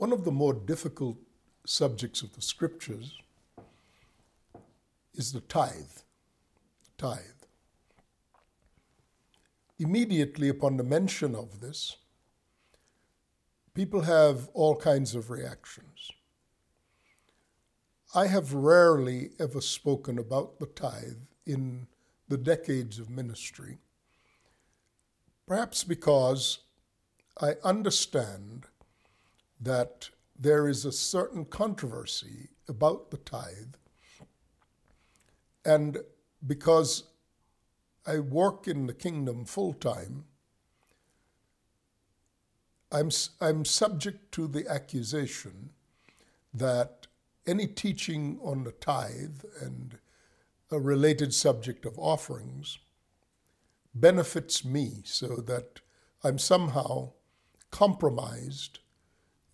One of the more difficult subjects of the scriptures is the tithe. Tithe. Immediately upon the mention of this, people have all kinds of reactions. I have rarely ever spoken about the tithe in the decades of ministry, perhaps because I understand that there is a certain controversy about the tithe, and because I work in the kingdom full time, I'm, I'm subject to the accusation that any teaching on the tithe and a related subject of offerings benefits me so that I'm somehow compromised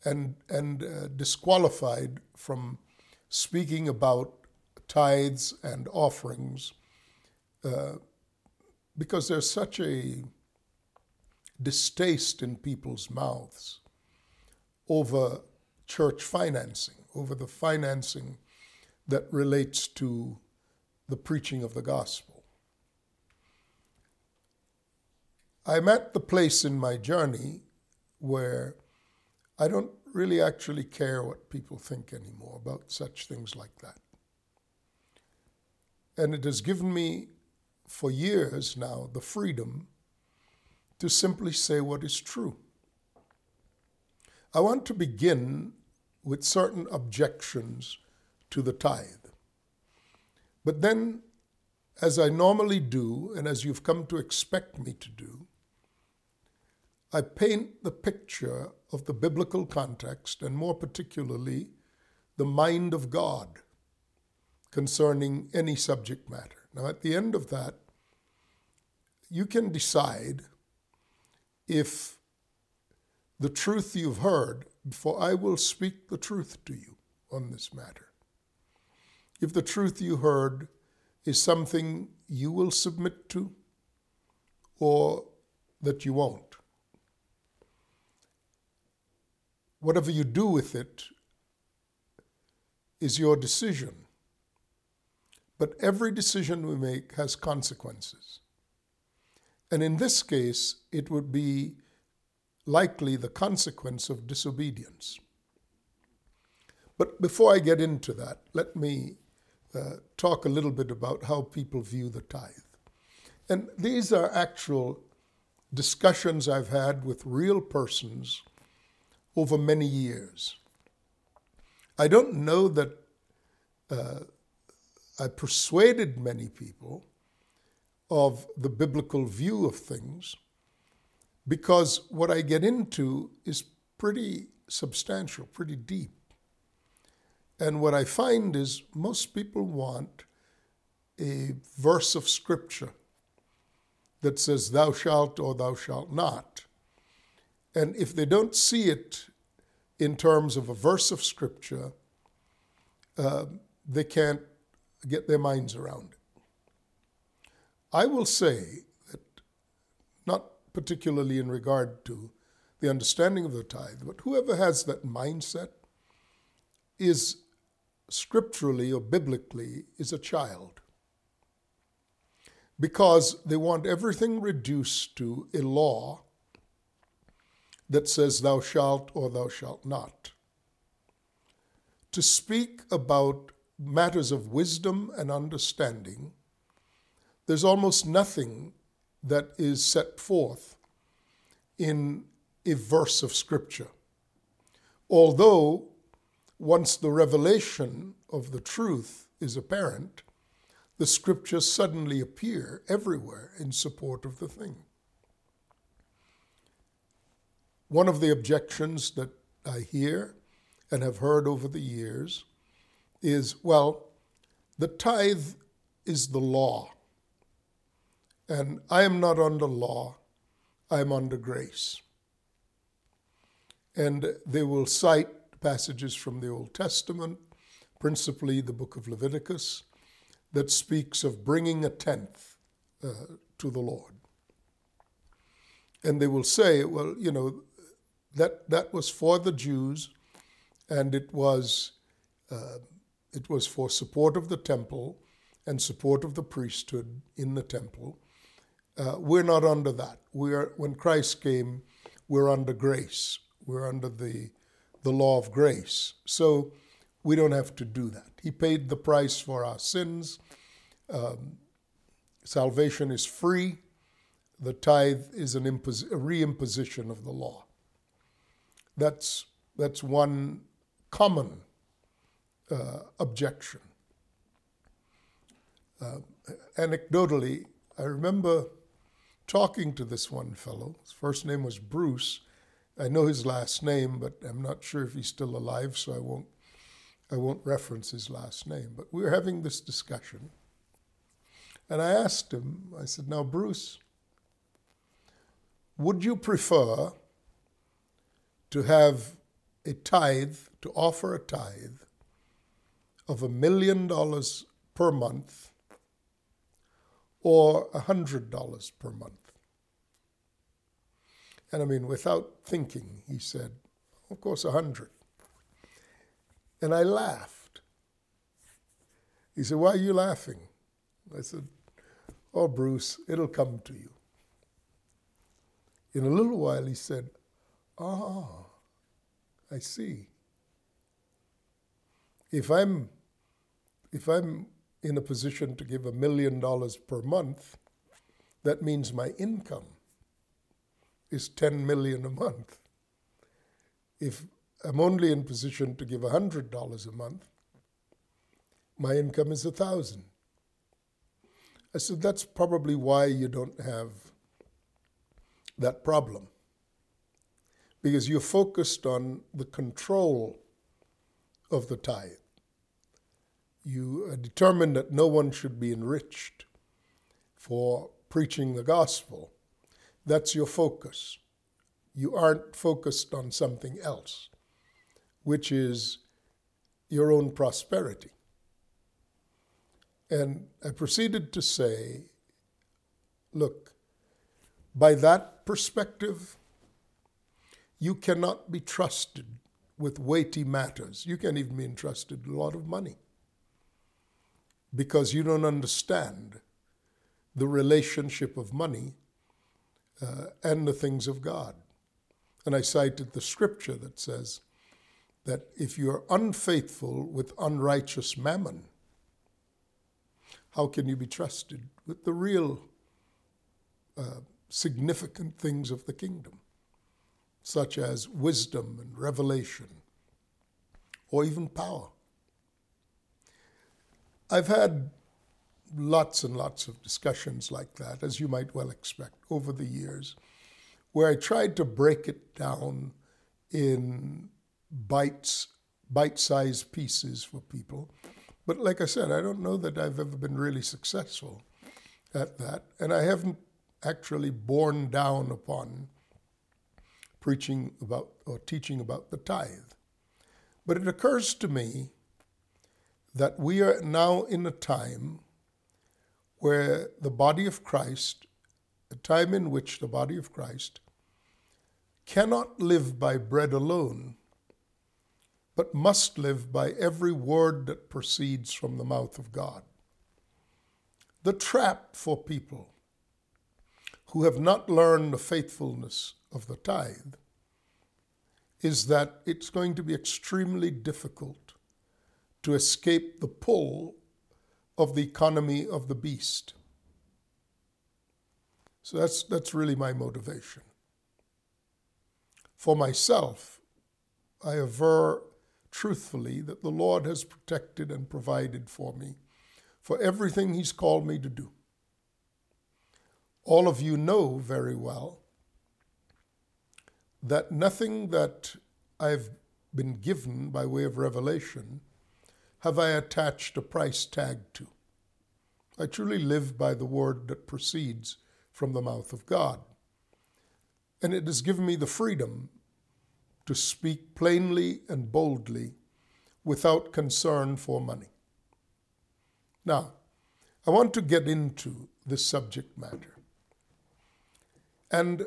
and, and uh, disqualified from speaking about tithes and offerings uh, because there's such a distaste in people's mouths over church financing, over the financing that relates to the preaching of the gospel. I'm at the place in my journey where I don't really actually care what people think anymore about such things like that. And it has given me, for years now, the freedom to simply say what is true. I want to begin with certain objections to the tithe. But then, as I normally do, and as you've come to expect me to do, I paint the picture of the biblical context, and more particularly, the mind of God concerning any subject matter. Now, at the end of that, you can decide if the truth you've heard, for I will speak the truth to you on this matter. If the truth you heard is something you will submit to or that you won't. Whatever you do with it is your decision. But every decision we make has consequences. And in this case, it would be likely the consequence of disobedience. But before I get into that, let me uh, talk a little bit about how people view the tithe. And these are actual discussions I've had with real persons over many years. I don't know that uh, I persuaded many people of the biblical view of things because what I get into is pretty substantial, pretty deep. And what I find is most people want a verse of scripture that says, Thou shalt or thou shalt not. And if they don't see it in terms of a verse of scripture, uh, they can't get their minds around it. I will say that, not particularly in regard to the understanding of the tithe, but whoever has that mindset is scripturally or biblically is a child. Because they want everything reduced to a law that says, Thou shalt or thou shalt not. To speak about matters of wisdom and understanding there's almost nothing that is set forth in a verse of Scripture. Although, once the revelation of the truth is apparent, the Scriptures suddenly appear everywhere in support of the thing. One of the objections that I hear and have heard over the years is well, the tithe is the law. And I am not under law, I am under grace. And they will cite passages from the Old Testament, principally the book of Leviticus, that speaks of bringing a tenth uh, to the Lord. And they will say, well, you know, that, that was for the Jews and it was uh, it was for support of the temple and support of the priesthood in the temple. Uh, we're not under that. We're when Christ came, we're under grace. We're under the the law of grace. So we don't have to do that. He paid the price for our sins. Um, salvation is free. The tithe is an impos- a reimposition of the law. That's, that's one common uh, objection. Uh, anecdotally, I remember talking to this one fellow. His first name was Bruce. I know his last name, but I'm not sure if he's still alive, so I won't I won't reference his last name. But we were having this discussion. And I asked him, I said, Now, Bruce, would you prefer to have a tithe, to offer a tithe of a million dollars per month or a hundred dollars per month? And I mean, without thinking, he said, Of course, a hundred. And I laughed. He said, Why are you laughing? I said, Oh, Bruce, it'll come to you. In a little while, he said, Ah, I see. If I'm, if I'm in a position to give a million dollars per month, that means my income is 10 million a month. If I'm only in position to give $100 a month, my income is 1000 I said, that's probably why you don't have that problem. Because you're focused on the control of the tithe. You are determined that no one should be enriched for preaching the gospel. That's your focus. You aren't focused on something else, which is your own prosperity. And I proceeded to say, look, by that perspective, you cannot be trusted with weighty matters. You can't even be entrusted a lot of money because you don't understand the relationship of money uh, and the things of God. And I cited the scripture that says that if you're unfaithful with unrighteous mammon, how can you be trusted with the real uh, significant things of the kingdom, such as wisdom and revelation, or even power? I've had lots and lots of discussions like that, as you might well expect, over the years, where I tried to break it down in bites, bite-sized pieces for people but like I said, I don't know that I've ever been really successful at that. And I haven't actually borne down upon preaching about or teaching about the tithe. But it occurs to me that we are now in a time where the body of Christ, a time in which the body of Christ cannot live by bread alone, but must live by every word that proceeds from the mouth of God. The trap for people who have not learned the faithfulness of the tithe is that it's going to be extremely difficult to escape the pull of the economy of the beast. So that's, that's really my motivation. For myself, I aver truthfully that the Lord has protected and provided for me for everything He's called me to do. All of you know very well that nothing that I've been given by way of revelation have I attached a price tag to. I truly live by the word that proceeds from the mouth of God. And it has given me the freedom to speak plainly and boldly without concern for money. Now, I want to get into this subject matter. And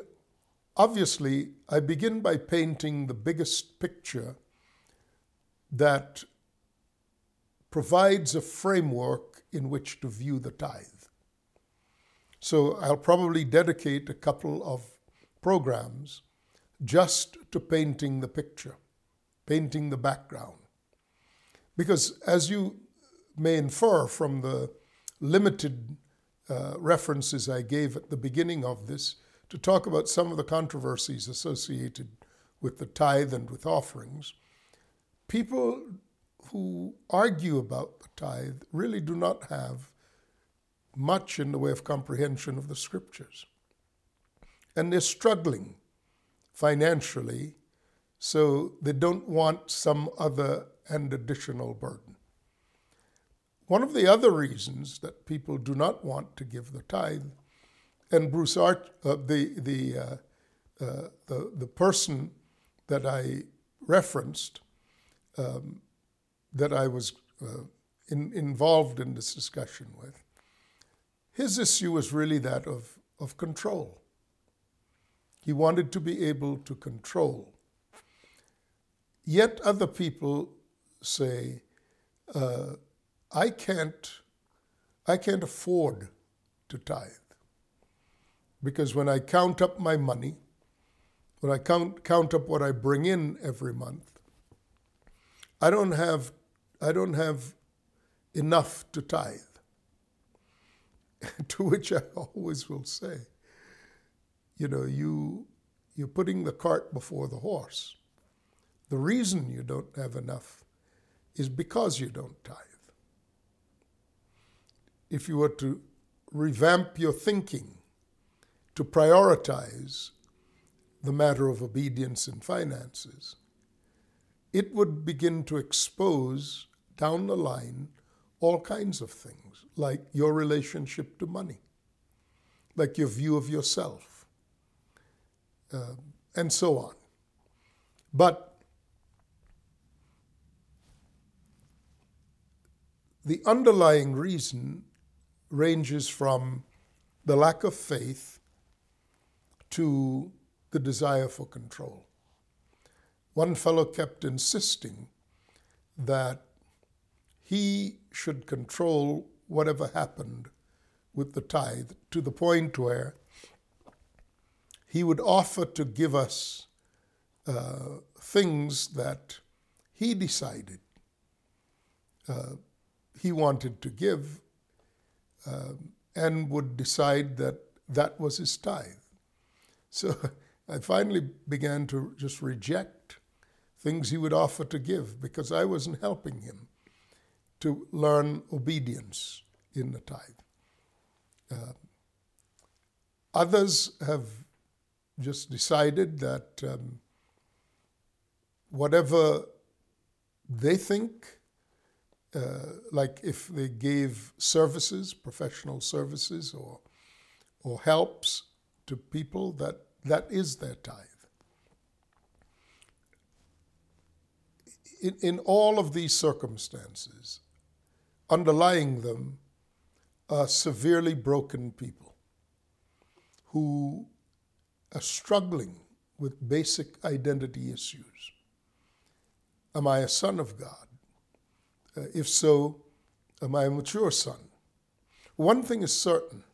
obviously, I begin by painting the biggest picture that provides a framework in which to view the tithe. So I'll probably dedicate a couple of programs just to painting the picture, painting the background. Because as you may infer from the limited uh, references I gave at the beginning of this to talk about some of the controversies associated with the tithe and with offerings, people who argue about the tithe really do not have much in the way of comprehension of the scriptures. And they're struggling financially, so they don't want some other and additional burden. One of the other reasons that people do not want to give the tithe, and Bruce Arch, uh, the, the, uh, uh, the, the person that I referenced, um, that I was uh, in, involved in this discussion with, his issue was really that of, of control. He wanted to be able to control. Yet other people say, uh, I can't, I can't afford to tithe. Because when I count up my money, when I count, count up what I bring in every month, I don't have, I don't have enough to tithe. to which I always will say, you know, you, you're putting the cart before the horse. The reason you don't have enough is because you don't tithe. If you were to revamp your thinking to prioritize the matter of obedience in finances, it would begin to expose down the line all kinds of things, like your relationship to money, like your view of yourself, uh, and so on. But the underlying reason ranges from the lack of faith to the desire for control. One fellow kept insisting that he should control whatever happened with the tithe to the point where he would offer to give us uh, things that he decided uh, he wanted to give uh, and would decide that that was his tithe. So I finally began to just reject things he would offer to give because I wasn't helping him to learn obedience in the tithe. Uh, others have just decided that um, whatever they think, uh, like if they gave services, professional services, or or helps to people, that that is their tithe. In, in all of these circumstances, underlying them are severely broken people who are struggling with basic identity issues. Am I a son of God? Uh, if so, am I a mature son? One thing is certain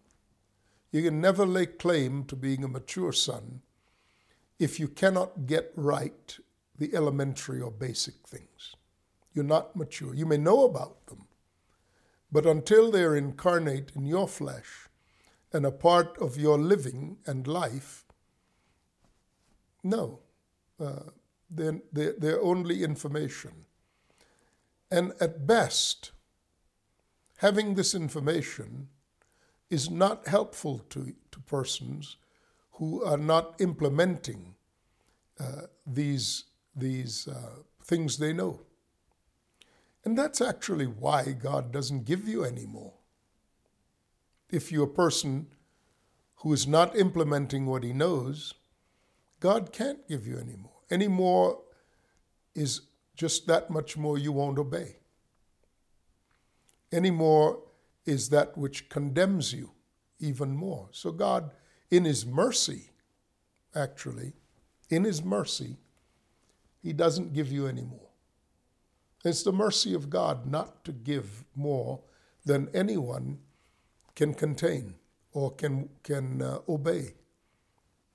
you can never lay claim to being a mature son if you cannot get right the elementary or basic things. You're not mature. You may know about them, but until they're incarnate in your flesh and a part of your living and life, no. Uh, they're, they're, they're only information. And at best, having this information is not helpful to, to persons who are not implementing uh, these, these uh, things they know. And that's actually why God doesn't give you any more. If you're a person who is not implementing what he knows, God can't give you any more. Any more is just that much more you won't obey. Any more is that which condemns you even more. So, God, in His mercy, actually, in His mercy, He doesn't give you any more. It's the mercy of God not to give more than anyone can contain or can, can uh, obey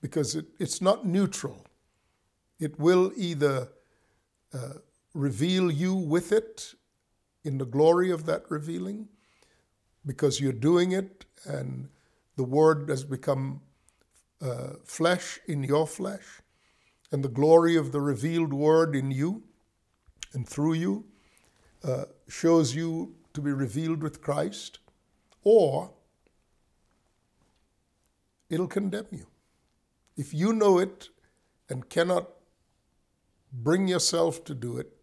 because it, it's not neutral. It will either uh, reveal you with it in the glory of that revealing because you're doing it and the word has become uh, flesh in your flesh and the glory of the revealed word in you and through you uh, shows you to be revealed with Christ, or it'll condemn you. If you know it and cannot bring yourself to do it,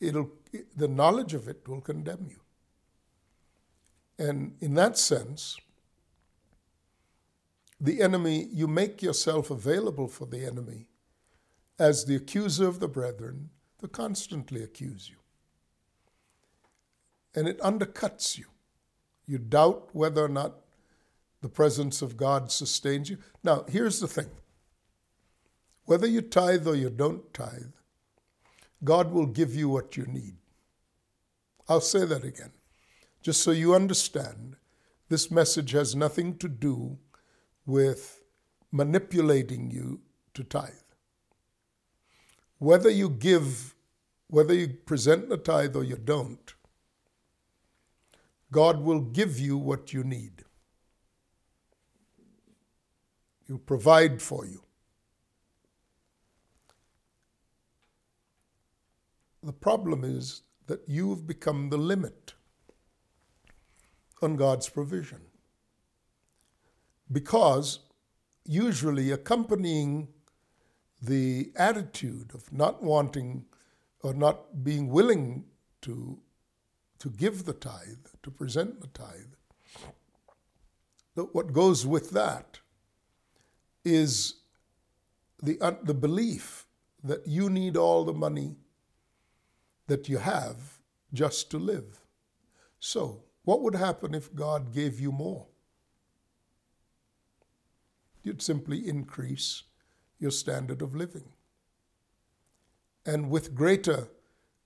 it'll, the knowledge of it will condemn you. And in that sense, the enemy, you make yourself available for the enemy as the accuser of the brethren to constantly accuse you. And it undercuts you. You doubt whether or not the presence of God sustains you. Now, here's the thing whether you tithe or you don't tithe, God will give you what you need. I'll say that again, just so you understand. This message has nothing to do with manipulating you to tithe. Whether you give, whether you present the tithe or you don't, God will give you what you need. He'll provide for you. The problem is that you've become the limit on God's provision. Because usually accompanying the attitude of not wanting or not being willing to, to give the tithe, to present the tithe, what goes with that is the, uh, the belief that you need all the money that you have just to live. So, what would happen if God gave you more? You'd simply increase your standard of living. And with greater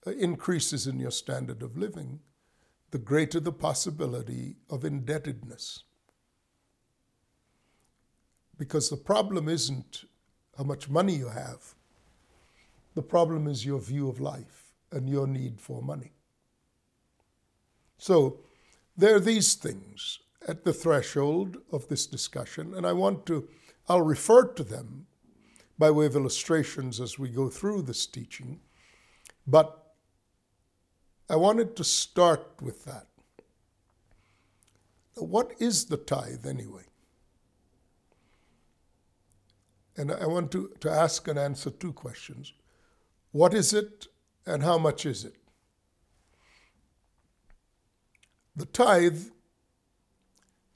uh, increases in your standard of living, the greater the possibility of indebtedness. Because the problem isn't how much money you have, the problem is your view of life and your need for money. So there are these things at the threshold of this discussion, and I want to, I'll refer to them by way of illustrations as we go through this teaching, but I wanted to start with that. What is the tithe anyway? And I want to, to ask and answer two questions. What is it and how much is it? The tithe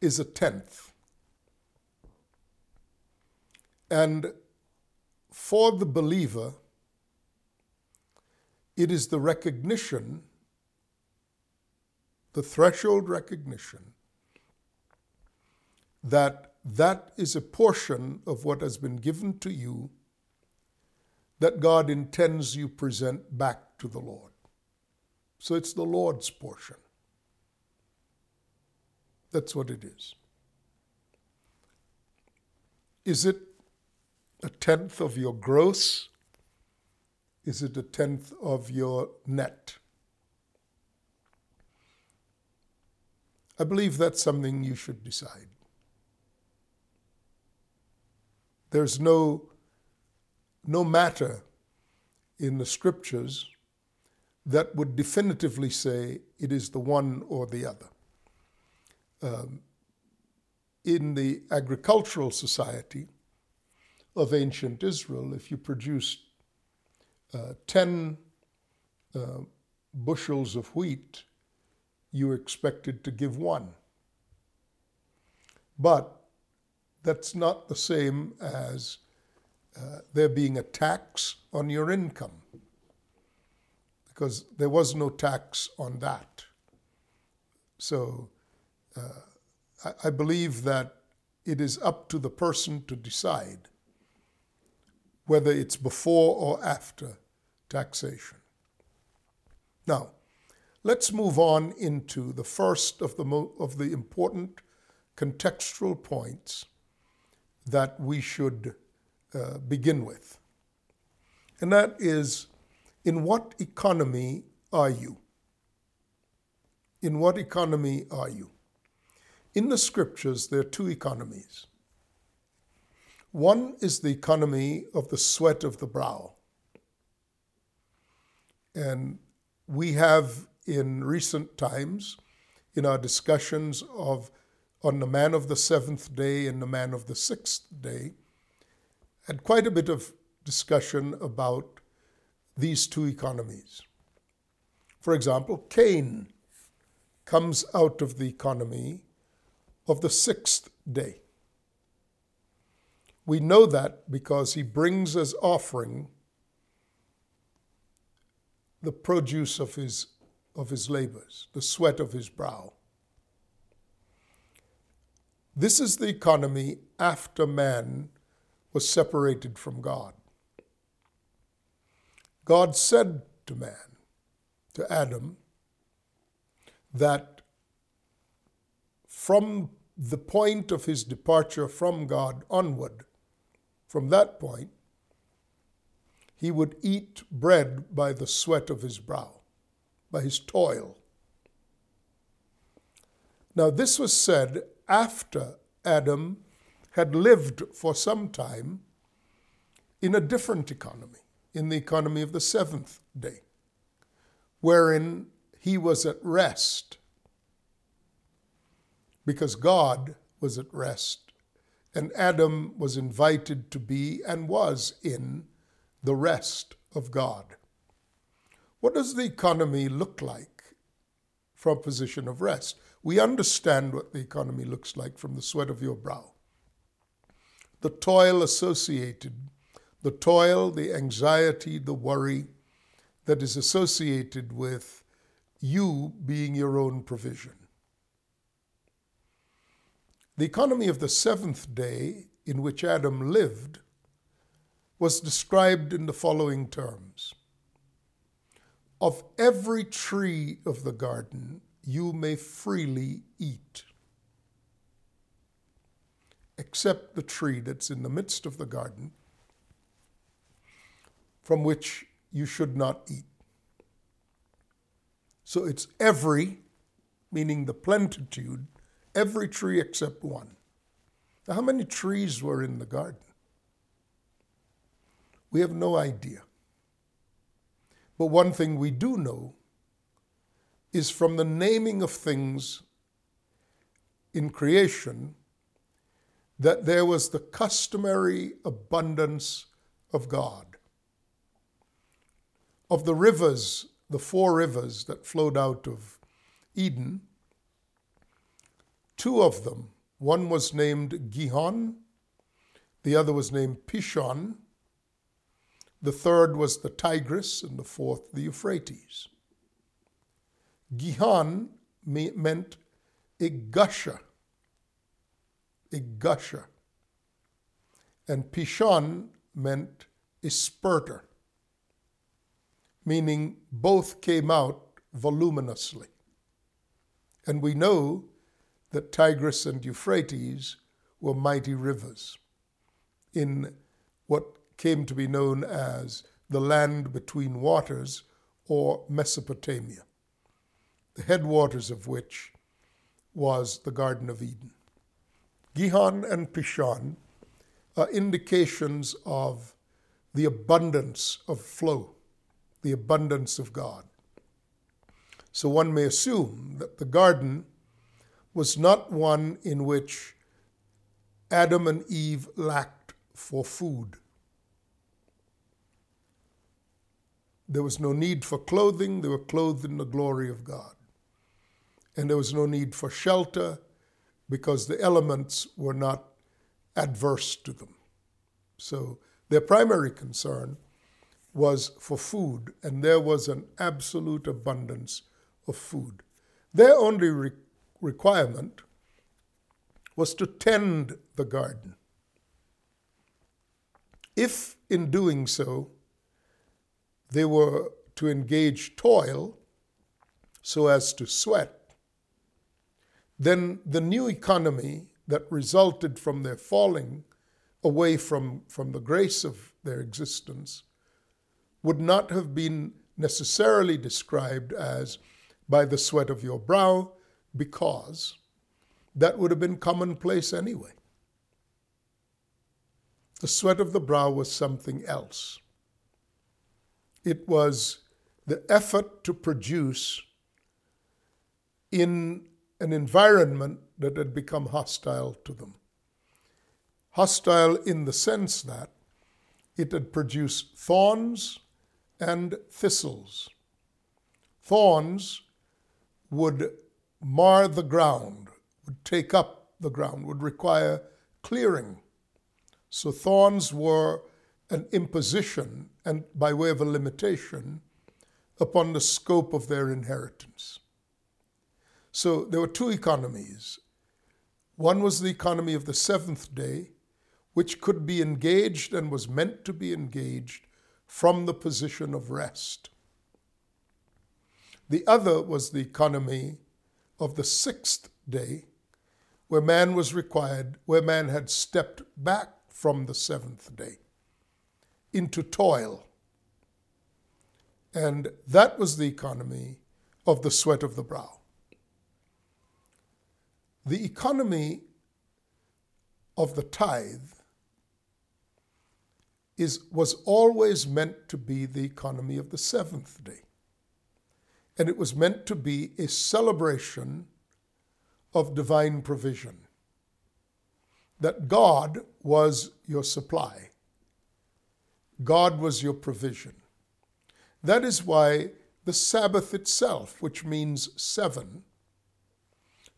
is a tenth. And for the believer, it is the recognition, the threshold recognition, that that is a portion of what has been given to you that God intends you present back to the Lord. So it's the Lord's portion. That's what it is. Is it a tenth of your gross? Is it a tenth of your net? I believe that's something you should decide. There's no, no matter in the scriptures that would definitively say it is the one or the other. Um, in the agricultural society of ancient Israel, if you produced uh, 10 uh, bushels of wheat, you expected to give one. But that's not the same as uh, there being a tax on your income, because there was no tax on that. So I, I believe that it is up to the person to decide whether it's before or after taxation. Now, let's move on into the first of the, mo- of the important contextual points that we should uh, begin with. And that is in what economy are you? In what economy are you? In the scriptures, there are two economies. One is the economy of the sweat of the brow. And we have in recent times, in our discussions of on the man of the seventh day and the man of the sixth day, had quite a bit of discussion about these two economies. For example, Cain comes out of the economy of the sixth day. We know that because he brings as offering the produce of his, of his labors, the sweat of his brow. This is the economy after man was separated from God. God said to man, to Adam, that from the point of his departure from God onward, from that point, he would eat bread by the sweat of his brow, by his toil. Now, this was said after Adam had lived for some time in a different economy, in the economy of the seventh day, wherein he was at rest because God was at rest and Adam was invited to be and was in the rest of God. What does the economy look like from a position of rest? We understand what the economy looks like from the sweat of your brow. The toil associated, the toil, the anxiety, the worry that is associated with you being your own provision. The economy of the seventh day in which Adam lived was described in the following terms Of every tree of the garden you may freely eat, except the tree that's in the midst of the garden, from which you should not eat. So it's every, meaning the plentitude, every tree except one. Now, how many trees were in the garden? We have no idea. But one thing we do know is from the naming of things in creation that there was the customary abundance of God. Of the rivers, the four rivers that flowed out of Eden, two of them, one was named Gihon, the other was named Pishon, the third was the Tigris, and the fourth the Euphrates. Gihon meant a gusher, a gusher. And Pishon meant a spurter, meaning both came out voluminously. And we know that Tigris and Euphrates were mighty rivers in what came to be known as the land between waters or Mesopotamia, the headwaters of which was the Garden of Eden. Gihon and Pishon are indications of the abundance of flow, the abundance of God. So one may assume that the garden was not one in which Adam and Eve lacked for food. There was no need for clothing, they were clothed in the glory of God. And there was no need for shelter because the elements were not adverse to them. So their primary concern was for food, and there was an absolute abundance of food. Their only re- requirement was to tend the garden. If in doing so they were to engage toil, so as to sweat, then the new economy that resulted from their falling away from, from the grace of their existence would not have been necessarily described as by the sweat of your brow, because that would have been commonplace anyway. The sweat of the brow was something else. It was the effort to produce in an environment that had become hostile to them. Hostile in the sense that it had produced thorns and thistles. Thorns would mar the ground, would take up the ground, would require clearing. So thorns were an imposition and by way of a limitation upon the scope of their inheritance. So there were two economies. One was the economy of the seventh day, which could be engaged and was meant to be engaged from the position of rest. The other was the economy of the sixth day, where man was required, where man had stepped back from the seventh day into toil. And that was the economy of the sweat of the brow. The economy of the tithe is, was always meant to be the economy of the seventh day. And it was meant to be a celebration of divine provision. That God was your supply, God was your provision. That is why the Sabbath itself, which means seven,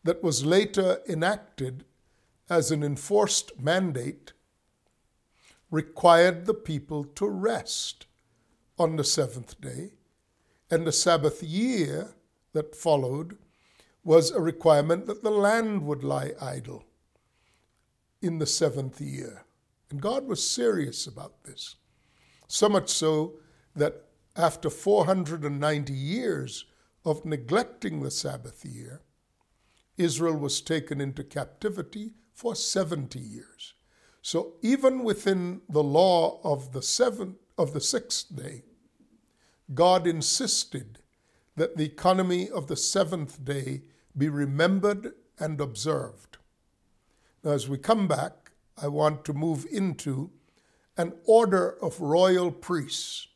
that was later enacted as an enforced mandate required the people to rest on the seventh day, and the Sabbath year that followed was a requirement that the land would lie idle in the seventh year. And God was serious about this. So much so that after 490 years of neglecting the Sabbath year, Israel was taken into captivity for 70 years. So even within the law of the seventh of the sixth day, God insisted that the economy of the seventh day be remembered and observed. Now, as we come back, I want to move into an order of royal priests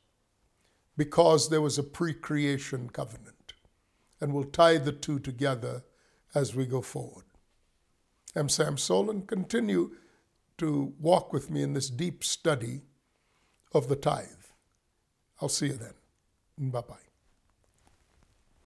because there was a pre creation covenant. And we'll tie the two together as we go forward. I'm Sam Soleyn. Continue to walk with me in this deep study of the tithe. I'll see you then. Bye.